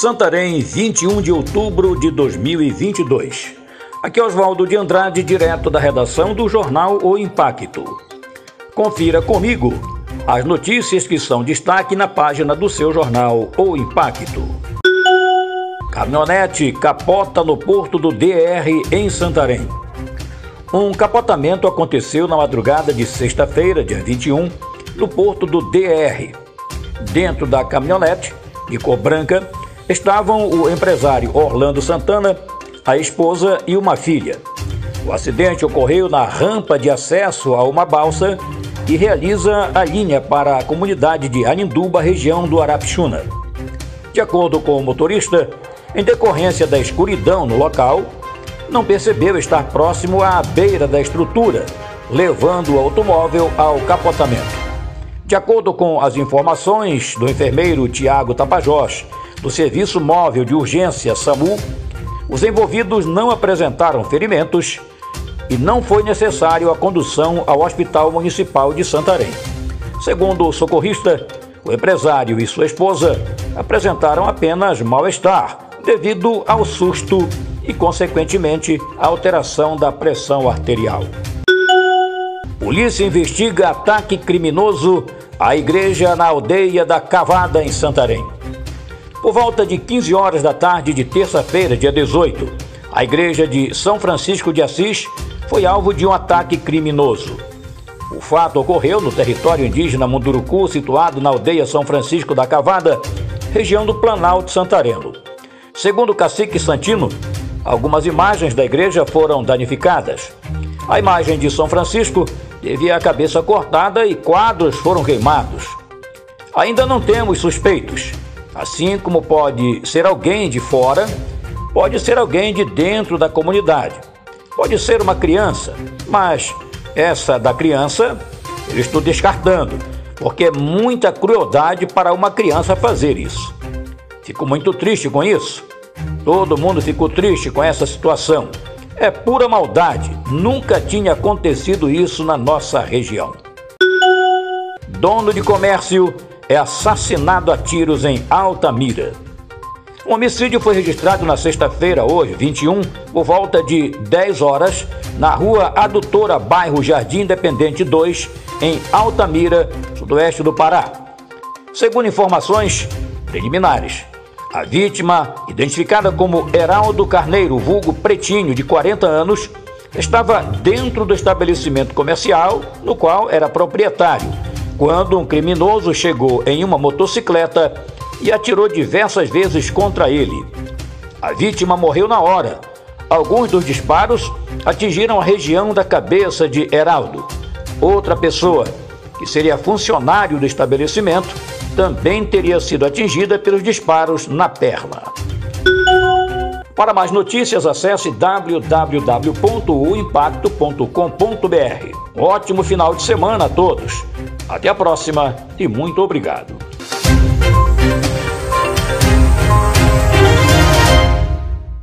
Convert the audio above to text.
Santarém, 21 de outubro de 2022. Aqui é Oswaldo de Andrade, direto da redação do jornal O Impacto. Confira comigo as notícias que são destaque na página do seu jornal O Impacto. Caminhonete capota no porto do DR em Santarém. Um capotamento aconteceu na madrugada de sexta-feira, dia 21, no porto do DR. Dentro da caminhonete, de cor branca, estavam o empresário Orlando Santana, a esposa e uma filha. O acidente ocorreu na rampa de acesso a uma balsa e realiza a linha para a comunidade de Aninduba, região do Arapixuna. De acordo com o motorista, em decorrência da escuridão no local, não percebeu estar próximo à beira da estrutura, levando o automóvel ao capotamento. De acordo com as informações do enfermeiro Tiago Tapajós, do Serviço Móvel de Urgência SAMU, os envolvidos não apresentaram ferimentos e não foi necessário a condução ao Hospital Municipal de Santarém. Segundo o socorrista, o empresário e sua esposa apresentaram apenas mal-estar devido ao susto e, consequentemente, à alteração da pressão arterial. Polícia investiga ataque criminoso à igreja na aldeia da Cavada, em Santarém. Por volta de 15 horas da tarde de terça-feira, dia 18, a igreja de São Francisco de Assis foi alvo de um ataque criminoso. O fato ocorreu no território indígena Munduruku, situado na aldeia São Francisco da Cavada, região do Planalto Santareno. Segundo o cacique Santino, algumas imagens da igreja foram danificadas. A imagem de São Francisco teve a cabeça cortada e quadros foram queimados. Ainda não temos suspeitos, assim como pode ser alguém de fora, pode ser alguém de dentro da comunidade, pode ser uma criança, mas essa da criança eu estou descartando, porque é muita crueldade para uma criança fazer isso. Fico muito triste com isso. Todo mundo ficou triste com essa situação. É pura maldade. Nunca tinha acontecido isso na nossa região. Dono de comércio é assassinado a tiros em Altamira. Um homicídio foi registrado na sexta-feira, hoje, 21, por volta de 10 horas, na rua Adutora, bairro Jardim Independente 2, em Altamira, sudoeste do Pará. Segundo informações preliminares, a vítima, identificada como Heraldo Carneiro, vulgo Pretinho, de 40 anos, estava dentro do estabelecimento comercial no qual era proprietário, quando um criminoso chegou em uma motocicleta e atirou diversas vezes contra ele. A vítima morreu na hora. Alguns dos disparos atingiram a região da cabeça de Heraldo. Outra pessoa, que seria funcionário do estabelecimento, também teria sido atingida pelos disparos na perna. Para mais notícias, acesse www.uimpacto.com.br. Ótimo final de semana a todos. Até a próxima e muito obrigado.